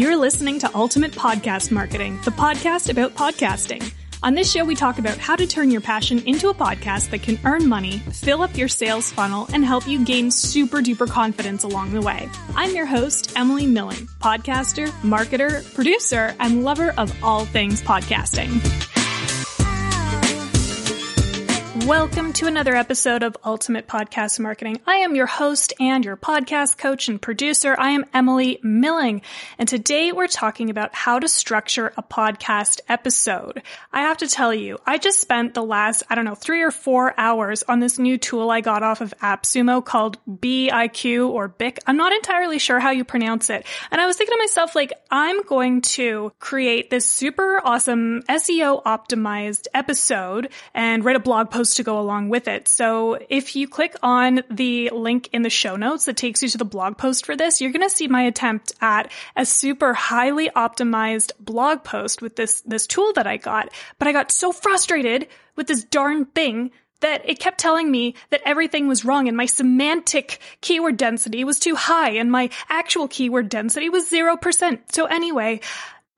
You're listening to Ultimate Podcast Marketing, the podcast about podcasting. On this show, we talk about how to turn your passion into a podcast that can earn money, fill up your sales funnel, and help you gain super duper confidence along the way. I'm your host, Emily Milling, podcaster, marketer, producer, and lover of all things podcasting. Welcome to another episode of Ultimate Podcast Marketing. I am your host and your podcast coach and producer. I am Emily Milling. And today we're talking about how to structure a podcast episode. I have to tell you, I just spent the last, I don't know, three or four hours on this new tool I got off of AppSumo called BIQ or BIC. I'm not entirely sure how you pronounce it. And I was thinking to myself, like, I'm going to create this super awesome SEO optimized episode and write a blog post to go along with it. So if you click on the link in the show notes that takes you to the blog post for this, you're going to see my attempt at a super highly optimized blog post with this, this tool that I got. But I got so frustrated with this darn thing that it kept telling me that everything was wrong and my semantic keyword density was too high and my actual keyword density was 0%. So anyway,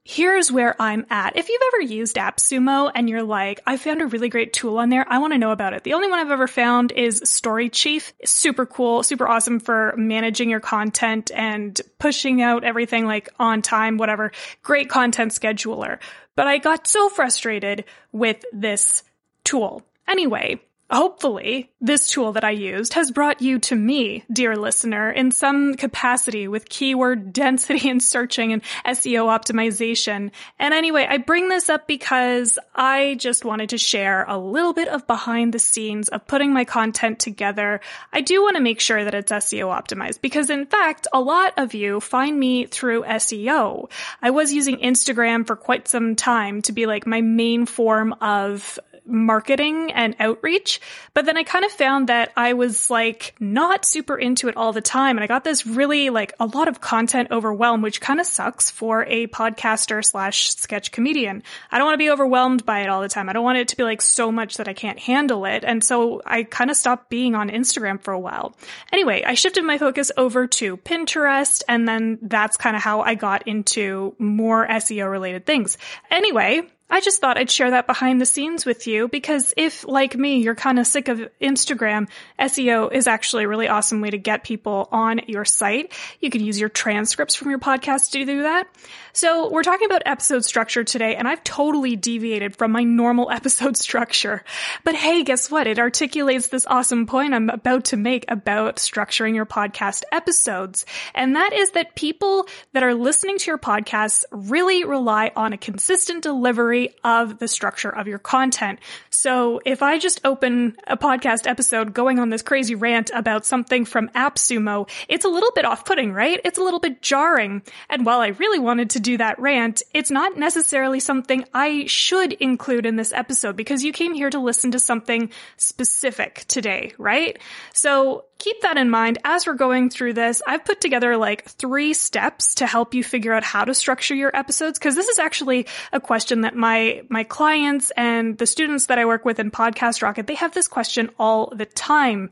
Here's where I'm at. If you've ever used AppSumo and you're like, I found a really great tool on there, I want to know about it. The only one I've ever found is StoryChief. Super cool, super awesome for managing your content and pushing out everything like on time, whatever. Great content scheduler. But I got so frustrated with this tool. Anyway, Hopefully, this tool that I used has brought you to me, dear listener, in some capacity with keyword density and searching and SEO optimization. And anyway, I bring this up because I just wanted to share a little bit of behind the scenes of putting my content together. I do want to make sure that it's SEO optimized because in fact, a lot of you find me through SEO. I was using Instagram for quite some time to be like my main form of marketing and outreach. But then I kind of found that I was like not super into it all the time. And I got this really like a lot of content overwhelmed, which kind of sucks for a podcaster slash sketch comedian. I don't want to be overwhelmed by it all the time. I don't want it to be like so much that I can't handle it. And so I kind of stopped being on Instagram for a while. Anyway, I shifted my focus over to Pinterest. And then that's kind of how I got into more SEO related things. Anyway, I just thought I'd share that behind the scenes with you because if, like me, you're kind of sick of Instagram, SEO is actually a really awesome way to get people on your site. You can use your transcripts from your podcast to do that. So we're talking about episode structure today, and I've totally deviated from my normal episode structure. But hey, guess what? It articulates this awesome point I'm about to make about structuring your podcast episodes. And that is that people that are listening to your podcasts really rely on a consistent delivery of the structure of your content. So if I just open a podcast episode going on this crazy rant about something from AppSumo, it's a little bit off-putting, right? It's a little bit jarring. And while I really wanted to do that rant, it's not necessarily something I should include in this episode because you came here to listen to something specific today, right? So keep that in mind as we're going through this. I've put together like three steps to help you figure out how to structure your episodes because this is actually a question that my my clients and the students that I work with in Podcast Rocket, they have this question all the time.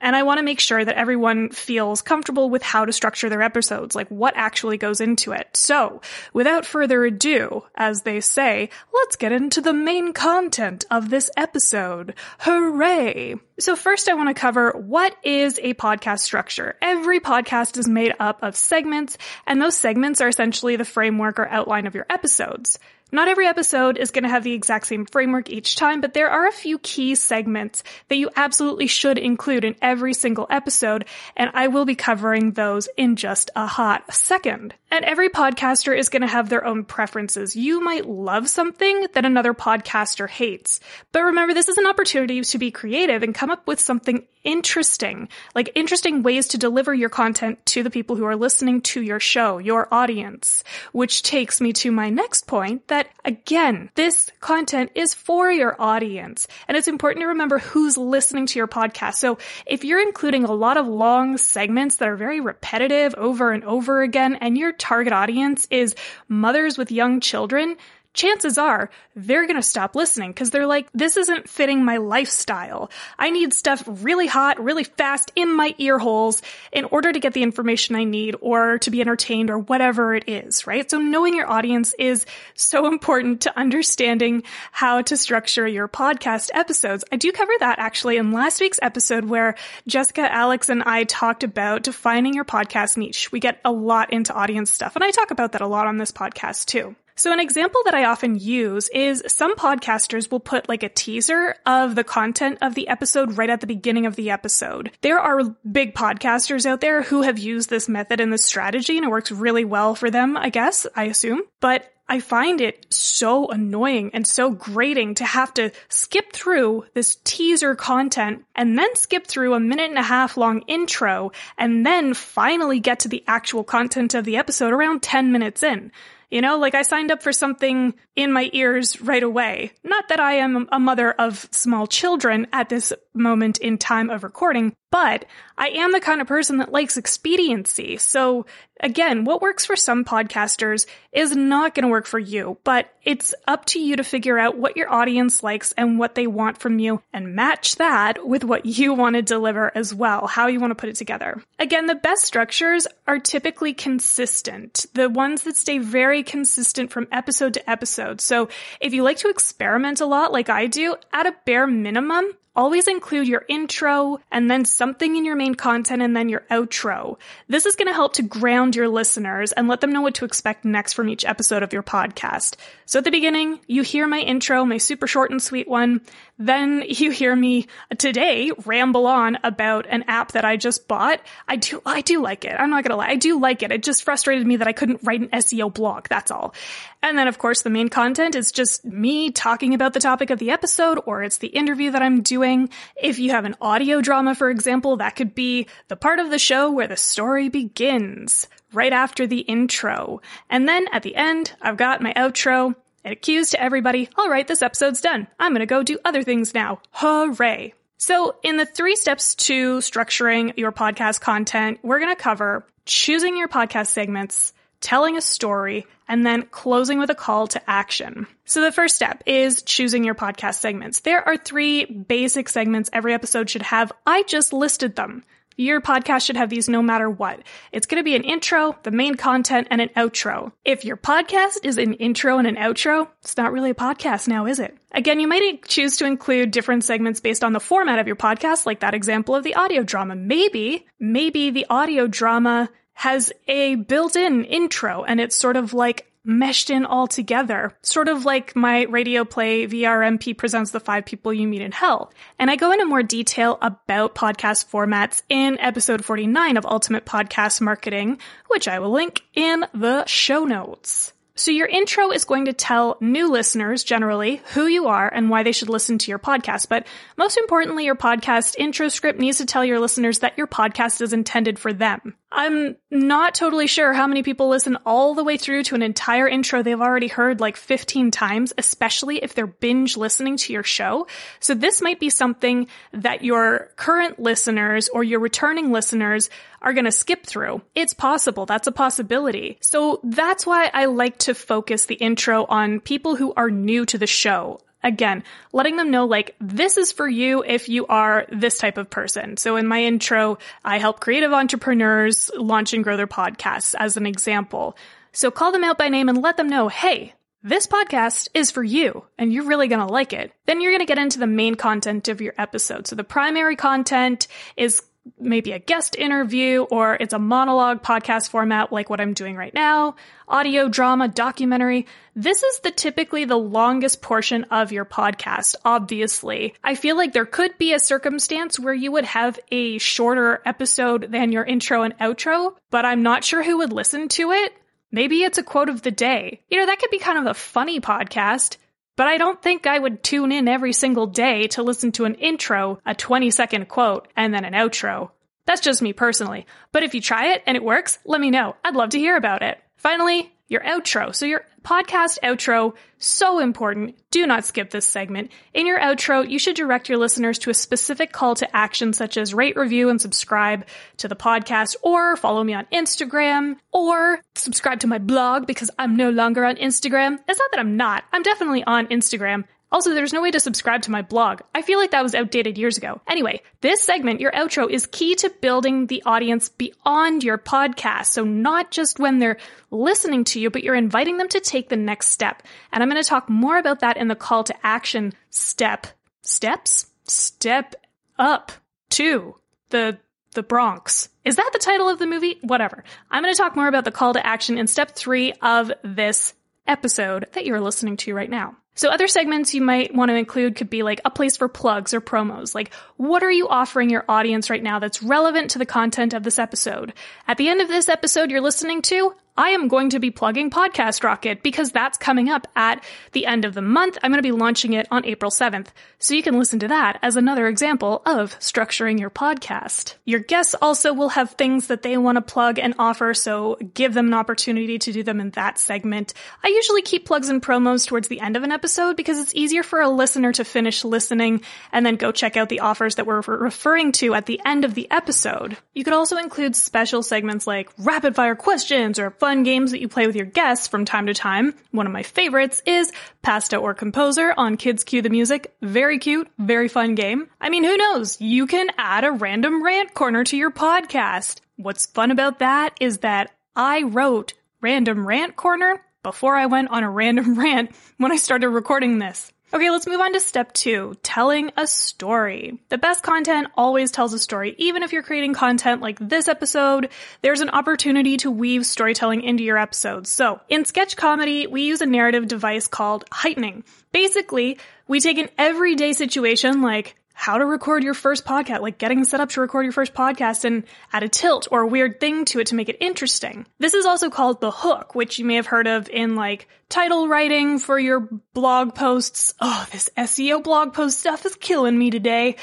And I want to make sure that everyone feels comfortable with how to structure their episodes, like what actually goes into it. So, without further ado, as they say, let's get into the main content of this episode. Hooray! So first I want to cover what is a podcast structure. Every podcast is made up of segments, and those segments are essentially the framework or outline of your episodes. Not every episode is going to have the exact same framework each time, but there are a few key segments that you absolutely should include in every single episode, and I will be covering those in just a hot second. And every podcaster is going to have their own preferences. You might love something that another podcaster hates. But remember, this is an opportunity to be creative and come up with something interesting, like interesting ways to deliver your content to the people who are listening to your show, your audience. Which takes me to my next point that again, this content is for your audience. And it's important to remember who's listening to your podcast. So if you're including a lot of long segments that are very repetitive over and over again, and your target audience is mothers with young children, chances are they're going to stop listening because they're like, this isn't fitting my lifestyle. I need stuff really hot, really fast in my ear holes in order to get the information I need or to be entertained or whatever it is, right? So knowing your audience is so important to understanding how to structure your podcast episodes. I do cover that actually in last week's episode where Jessica, Alex, and I talked about defining your podcast niche. We get a lot into audience stuff and I talk about that a lot on this podcast too. So an example that I often use is some podcasters will put like a teaser of the content of the episode right at the beginning of the episode. There are big podcasters out there who have used this method and this strategy and it works really well for them, I guess, I assume. But I find it so annoying and so grating to have to skip through this teaser content and then skip through a minute and a half long intro and then finally get to the actual content of the episode around 10 minutes in. You know, like I signed up for something in my ears right away. Not that I am a mother of small children at this moment in time of recording, but I am the kind of person that likes expediency. So again, what works for some podcasters is not going to work for you, but it's up to you to figure out what your audience likes and what they want from you and match that with what you want to deliver as well, how you want to put it together. Again, the best structures are typically consistent. The ones that stay very consistent from episode to episode. So if you like to experiment a lot like I do, at a bare minimum, Always include your intro and then something in your main content and then your outro. This is going to help to ground your listeners and let them know what to expect next from each episode of your podcast. So at the beginning, you hear my intro, my super short and sweet one. Then you hear me today ramble on about an app that I just bought. I do, I do like it. I'm not to lie. I do like it. It just frustrated me that I couldn't write an SEO blog. That's all. And then of course the main content is just me talking about the topic of the episode or it's the interview that I'm doing. If you have an audio drama, for example, that could be the part of the show where the story begins right after the intro. And then at the end, I've got my outro and it cues to everybody, all right, this episode's done. I'm going to go do other things now. Hooray. So in the three steps to structuring your podcast content, we're going to cover choosing your podcast segments, telling a story, and then closing with a call to action. So the first step is choosing your podcast segments. There are three basic segments every episode should have. I just listed them. Your podcast should have these no matter what. It's going to be an intro, the main content, and an outro. If your podcast is an intro and an outro, it's not really a podcast now, is it? Again, you might choose to include different segments based on the format of your podcast, like that example of the audio drama. Maybe, maybe the audio drama has a built-in intro and it's sort of like meshed in all together, sort of like my radio play VRMP presents the five people you meet in hell. And I go into more detail about podcast formats in episode 49 of Ultimate Podcast Marketing, which I will link in the show notes. So your intro is going to tell new listeners generally who you are and why they should listen to your podcast. But most importantly, your podcast intro script needs to tell your listeners that your podcast is intended for them. I'm not totally sure how many people listen all the way through to an entire intro they've already heard like 15 times, especially if they're binge listening to your show. So this might be something that your current listeners or your returning listeners are going to skip through. It's possible. That's a possibility. So that's why I like to focus the intro on people who are new to the show. Again, letting them know like this is for you if you are this type of person. So in my intro, I help creative entrepreneurs launch and grow their podcasts as an example. So call them out by name and let them know, hey, this podcast is for you and you're really going to like it. Then you're going to get into the main content of your episode. So the primary content is maybe a guest interview or it's a monologue podcast format like what I'm doing right now, audio drama, documentary. This is the typically the longest portion of your podcast, obviously. I feel like there could be a circumstance where you would have a shorter episode than your intro and outro, but I'm not sure who would listen to it. Maybe it's a quote of the day. You know, that could be kind of a funny podcast. But I don't think I would tune in every single day to listen to an intro, a 20 second quote, and then an outro. That's just me personally. But if you try it and it works, let me know. I'd love to hear about it. Finally, your outro. So your podcast outro, so important. Do not skip this segment. In your outro, you should direct your listeners to a specific call to action such as rate, review, and subscribe to the podcast or follow me on Instagram or subscribe to my blog because I'm no longer on Instagram. It's not that I'm not. I'm definitely on Instagram also, there's no way to subscribe to my blog. I feel like that was outdated years ago. Anyway, this segment, your outro, is key to building the audience beyond your podcast. So not just when they're listening to you, but you're inviting them to take the next step. And I'm going to talk more about that in the call to action step. Steps? Step up to the the Bronx. Is that the title of the movie? Whatever. I'm going to talk more about the call to action in step three of this episode that you're listening to right now. So other segments you might want to include could be like a place for plugs or promos. Like, what are you offering your audience right now that's relevant to the content of this episode? At the end of this episode you're listening to, I am going to be plugging Podcast Rocket because that's coming up at the end of the month. I'm going to be launching it on April 7th. So you can listen to that as another example of structuring your podcast. Your guests also will have things that they want to plug and offer, so give them an opportunity to do them in that segment. I usually keep plugs and promos towards the end of an episode because it's easier for a listener to finish listening and then go check out the offers that we're referring to at the end of the episode. You could also include special segments like rapid fire questions or fun games that you play with your guests from time to time. One of my favorites is Pasta or Composer on Kids Cue the Music. Very cute, very fun game. I mean, who knows? You can add a random rant corner to your podcast. What's fun about that is that I wrote Random Rant Corner before I went on a random rant when I started recording this. Okay, let's move on to step two, telling a story. The best content always tells a story. Even if you're creating content like this episode, there's an opportunity to weave storytelling into your episodes. So in sketch comedy, we use a narrative device called heightening. Basically, we take an everyday situation like how to record your first podcast, like getting set up to record your first podcast and add a tilt or a weird thing to it to make it interesting. This is also called the hook, which you may have heard of in like title writing for your blog posts. Oh, this SEO blog post stuff is killing me today.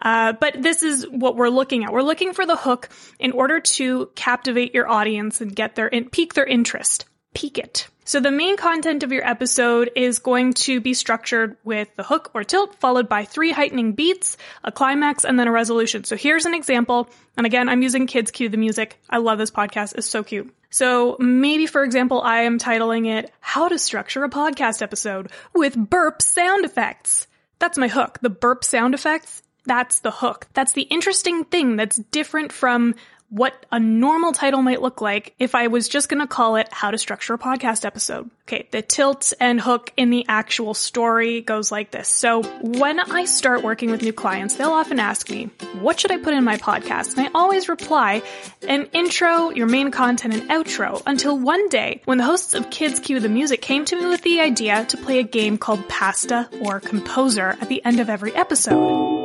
Uh, but this is what we're looking at. We're looking for the hook in order to captivate your audience and get their, in- pique their interest. Peak it. So the main content of your episode is going to be structured with the hook or tilt followed by three heightening beats, a climax, and then a resolution. So here's an example. And again, I'm using Kids Cue the Music. I love this podcast. It's so cute. So maybe, for example, I am titling it How to Structure a Podcast Episode with Burp Sound Effects. That's my hook. The burp sound effects that's the hook. That's the interesting thing that's different from what a normal title might look like if I was just going to call it How to Structure a Podcast Episode. Okay, the tilt and hook in the actual story goes like this. So when I start working with new clients, they'll often ask me, what should I put in my podcast? And I always reply, an intro, your main content, and outro until one day when the hosts of Kids Cue the Music came to me with the idea to play a game called Pasta or Composer at the end of every episode.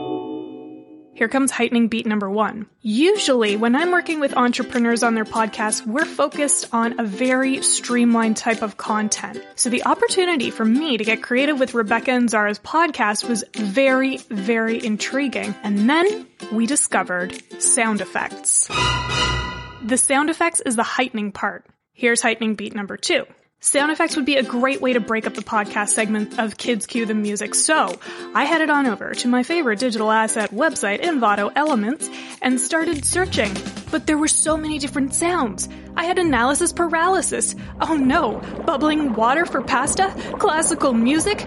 Here comes heightening beat number one. Usually, when I'm working with entrepreneurs on their podcast, we're focused on a very streamlined type of content. So the opportunity for me to get creative with Rebecca and Zara's podcast was very, very intriguing. And then we discovered sound effects. The sound effects is the heightening part. Here's heightening beat number two. Sound effects would be a great way to break up the podcast segment of Kids Cue the Music, so I headed on over to my favorite digital asset website, Envato Elements, and started searching. But there were so many different sounds. I had analysis paralysis. Oh no, bubbling water for pasta? Classical music?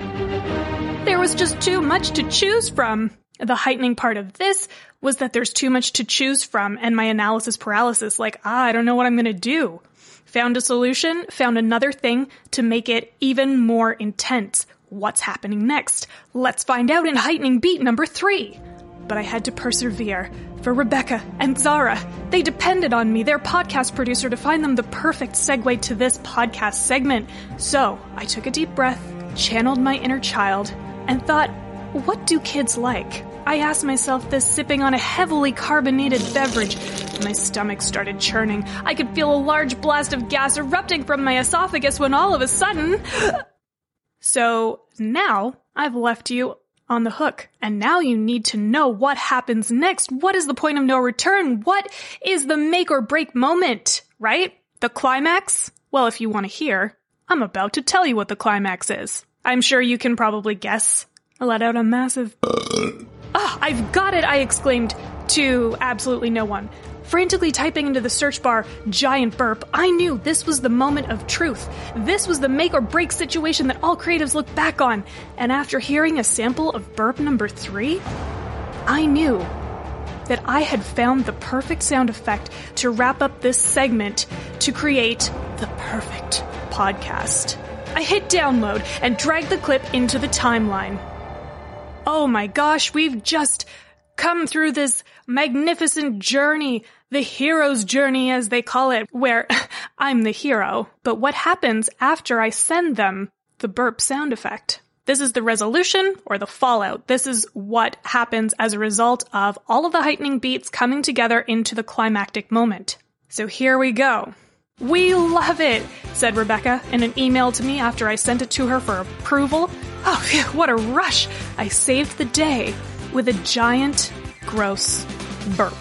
There was just too much to choose from. The heightening part of this was that there's too much to choose from and my analysis paralysis, like, ah, I don't know what I'm gonna do. Found a solution, found another thing to make it even more intense. What's happening next? Let's find out in heightening beat number three. But I had to persevere. For Rebecca and Zara, they depended on me, their podcast producer, to find them the perfect segue to this podcast segment. So I took a deep breath, channeled my inner child, and thought, what do kids like? I asked myself this sipping on a heavily carbonated beverage. My stomach started churning. I could feel a large blast of gas erupting from my esophagus when all of a sudden. so now I've left you on the hook. And now you need to know what happens next. What is the point of no return? What is the make or break moment, right? The climax? Well, if you want to hear, I'm about to tell you what the climax is. I'm sure you can probably guess. I let out a massive. Ah, I've got it! I exclaimed to absolutely no one. Frantically typing into the search bar, giant burp, I knew this was the moment of truth. This was the make or break situation that all creatives look back on. And after hearing a sample of burp number three, I knew that I had found the perfect sound effect to wrap up this segment to create the perfect podcast. I hit download and dragged the clip into the timeline. Oh my gosh, we've just come through this magnificent journey, the hero's journey as they call it, where I'm the hero. But what happens after I send them the burp sound effect? This is the resolution or the fallout. This is what happens as a result of all of the heightening beats coming together into the climactic moment. So here we go. We love it, said Rebecca in an email to me after I sent it to her for approval. Oh, phew, what a rush! I saved the day with a giant, gross burp.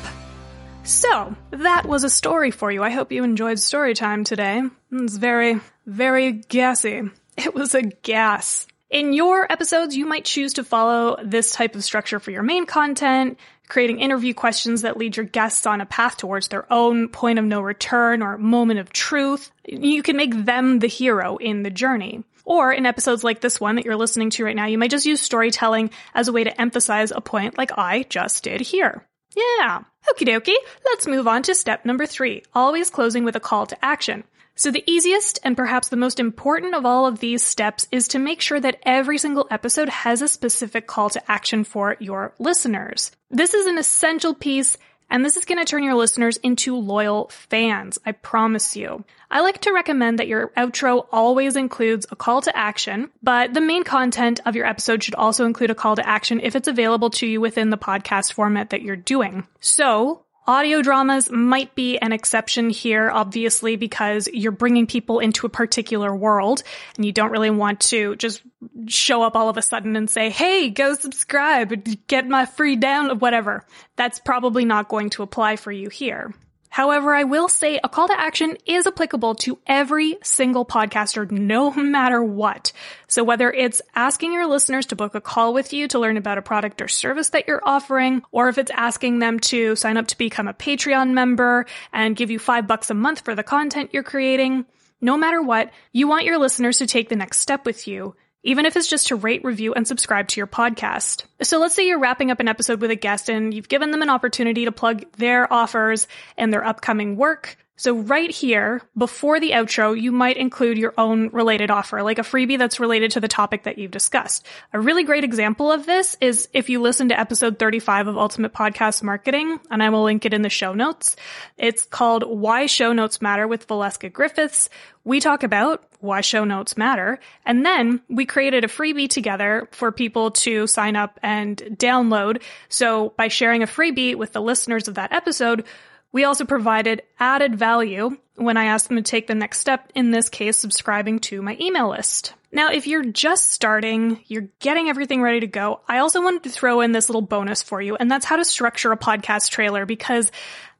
So, that was a story for you. I hope you enjoyed story time today. It's very, very gassy. It was a gas. In your episodes, you might choose to follow this type of structure for your main content, creating interview questions that lead your guests on a path towards their own point of no return or moment of truth. You can make them the hero in the journey. Or in episodes like this one that you're listening to right now, you might just use storytelling as a way to emphasize a point like I just did here. Yeah. Okie dokie. Let's move on to step number three, always closing with a call to action. So the easiest and perhaps the most important of all of these steps is to make sure that every single episode has a specific call to action for your listeners. This is an essential piece and this is going to turn your listeners into loyal fans. I promise you. I like to recommend that your outro always includes a call to action, but the main content of your episode should also include a call to action if it's available to you within the podcast format that you're doing. So Audio dramas might be an exception here, obviously, because you're bringing people into a particular world and you don't really want to just show up all of a sudden and say, Hey, go subscribe, get my free download, whatever. That's probably not going to apply for you here. However, I will say a call to action is applicable to every single podcaster, no matter what. So whether it's asking your listeners to book a call with you to learn about a product or service that you're offering, or if it's asking them to sign up to become a Patreon member and give you five bucks a month for the content you're creating, no matter what, you want your listeners to take the next step with you even if it's just to rate, review, and subscribe to your podcast. So let's say you're wrapping up an episode with a guest and you've given them an opportunity to plug their offers and their upcoming work. So right here, before the outro, you might include your own related offer, like a freebie that's related to the topic that you've discussed. A really great example of this is if you listen to episode 35 of Ultimate Podcast Marketing, and I will link it in the show notes. It's called Why Show Notes Matter with Valeska Griffiths. We talk about why show notes matter. And then we created a freebie together for people to sign up and download. So by sharing a freebie with the listeners of that episode, we also provided added value when I asked them to take the next step, in this case, subscribing to my email list. Now, if you're just starting, you're getting everything ready to go, I also wanted to throw in this little bonus for you, and that's how to structure a podcast trailer because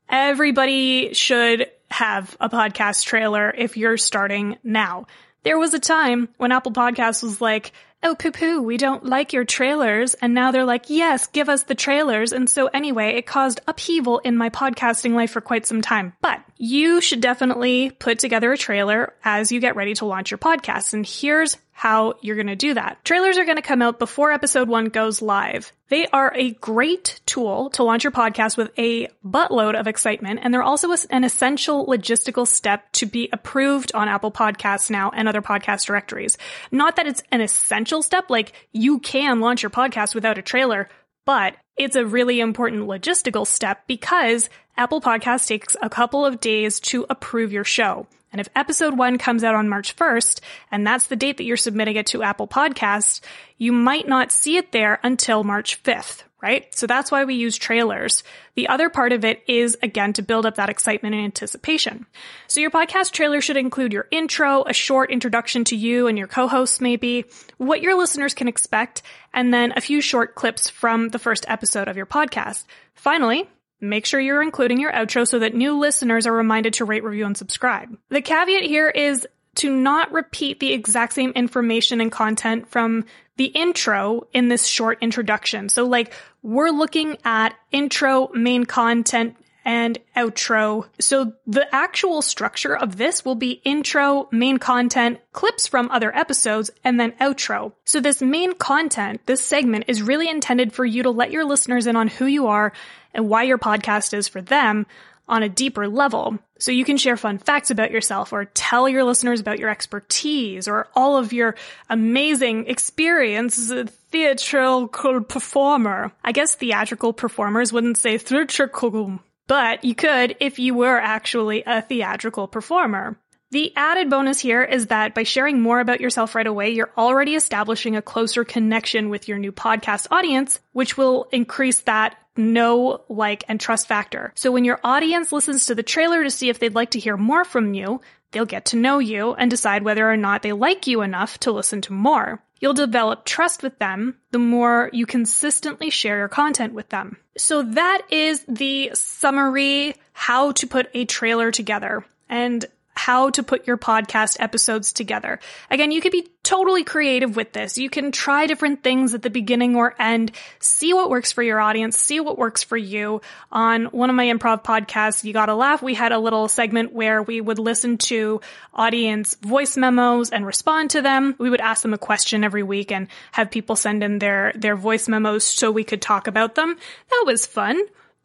everybody should have a podcast trailer if you're starting now. There was a time when Apple Podcasts was like, oh, poo poo, we don't like your trailers. And now they're like, yes, give us the trailers. And so anyway, it caused upheaval in my podcasting life for quite some time. But you should definitely put together a trailer as you get ready to launch your podcast. And here's how you're going to do that. Trailers are going to come out before episode one goes live. They are a great tool to launch your podcast with a buttload of excitement. And they're also an essential logistical step to be approved on Apple Podcasts now and other podcast directories. Not that it's an essential step, like you can launch your podcast without a trailer, but it's a really important logistical step because Apple Podcast takes a couple of days to approve your show. And if episode one comes out on March 1st, and that's the date that you're submitting it to Apple Podcasts, you might not see it there until March 5th, right? So that's why we use trailers. The other part of it is, again, to build up that excitement and anticipation. So your podcast trailer should include your intro, a short introduction to you and your co-hosts maybe, what your listeners can expect, and then a few short clips from the first episode of your podcast. Finally, make sure you're including your outro so that new listeners are reminded to rate, review, and subscribe. The caveat here is to not repeat the exact same information and content from the intro in this short introduction. So like we're looking at intro, main content, and outro. So the actual structure of this will be intro, main content, clips from other episodes, and then outro. So this main content, this segment is really intended for you to let your listeners in on who you are and why your podcast is for them on a deeper level. So you can share fun facts about yourself or tell your listeners about your expertise or all of your amazing experience as a theatrical performer. I guess theatrical performers wouldn't say theatrical but you could if you were actually a theatrical performer. The added bonus here is that by sharing more about yourself right away, you're already establishing a closer connection with your new podcast audience, which will increase that know, like, and trust factor. So when your audience listens to the trailer to see if they'd like to hear more from you, they'll get to know you and decide whether or not they like you enough to listen to more. You'll develop trust with them the more you consistently share your content with them. So that is the summary how to put a trailer together. And how to put your podcast episodes together. Again, you could be totally creative with this. You can try different things at the beginning or end, see what works for your audience, see what works for you. On one of my improv podcasts, You Gotta Laugh, we had a little segment where we would listen to audience voice memos and respond to them. We would ask them a question every week and have people send in their, their voice memos so we could talk about them. That was fun.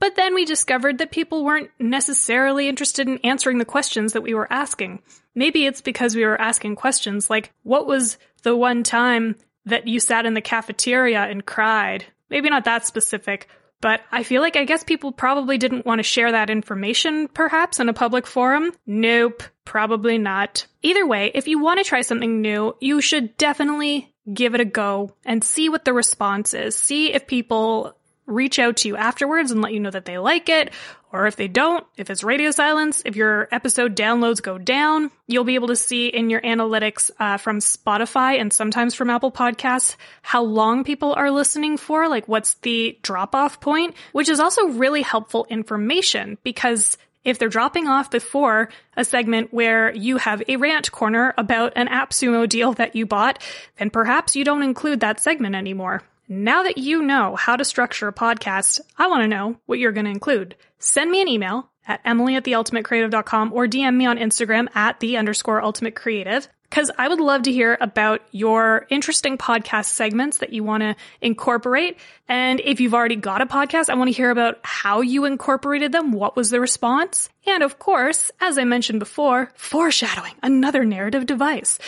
But then we discovered that people weren't necessarily interested in answering the questions that we were asking. Maybe it's because we were asking questions like, what was the one time that you sat in the cafeteria and cried? Maybe not that specific, but I feel like I guess people probably didn't want to share that information perhaps in a public forum. Nope, probably not. Either way, if you want to try something new, you should definitely give it a go and see what the response is. See if people reach out to you afterwards and let you know that they like it. Or if they don't, if it's radio silence, if your episode downloads go down, you'll be able to see in your analytics uh, from Spotify and sometimes from Apple Podcasts how long people are listening for, like what's the drop off point, which is also really helpful information because if they're dropping off before a segment where you have a rant corner about an AppSumo deal that you bought, then perhaps you don't include that segment anymore. Now that you know how to structure a podcast, I want to know what you're going to include. Send me an email at emily at theultimatecreative.com or DM me on Instagram at the underscore ultimate creative because I would love to hear about your interesting podcast segments that you want to incorporate. And if you've already got a podcast, I want to hear about how you incorporated them. What was the response? And of course, as I mentioned before, foreshadowing, another narrative device.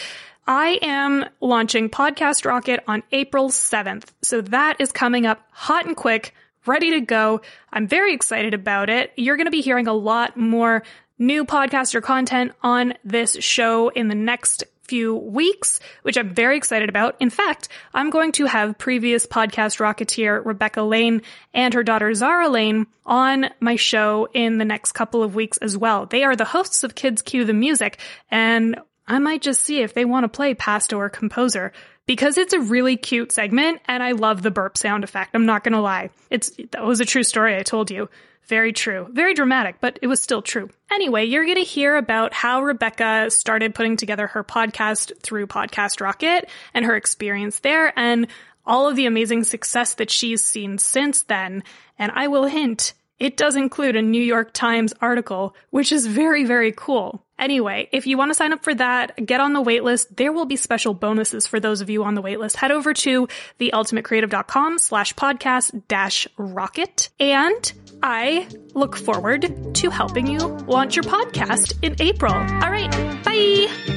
I am launching Podcast Rocket on April 7th. So that is coming up hot and quick, ready to go. I'm very excited about it. You're going to be hearing a lot more new podcaster content on this show in the next few weeks, which I'm very excited about. In fact, I'm going to have previous podcast rocketeer Rebecca Lane and her daughter Zara Lane on my show in the next couple of weeks as well. They are the hosts of Kids Cue the Music and I might just see if they want to play Pasta or Composer because it's a really cute segment and I love the burp sound effect. I'm not going to lie. It's, that was a true story I told you. Very true. Very dramatic, but it was still true. Anyway, you're going to hear about how Rebecca started putting together her podcast through Podcast Rocket and her experience there and all of the amazing success that she's seen since then. And I will hint, it does include a New York Times article, which is very, very cool. Anyway, if you want to sign up for that, get on the waitlist. There will be special bonuses for those of you on the waitlist. Head over to theultimatecreative.com slash podcast dash rocket. And I look forward to helping you launch your podcast in April. All right. Bye.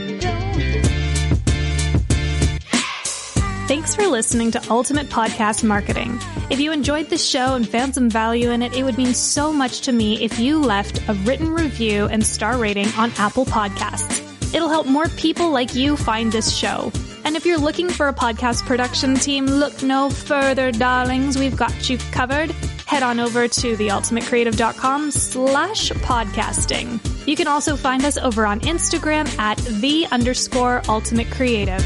Thanks for listening to Ultimate Podcast Marketing. If you enjoyed the show and found some value in it, it would mean so much to me if you left a written review and star rating on Apple Podcasts. It'll help more people like you find this show. And if you're looking for a podcast production team, look no further, darlings. We've got you covered. Head on over to theultimatecreative.com slash podcasting. You can also find us over on Instagram at the underscore ultimate creative.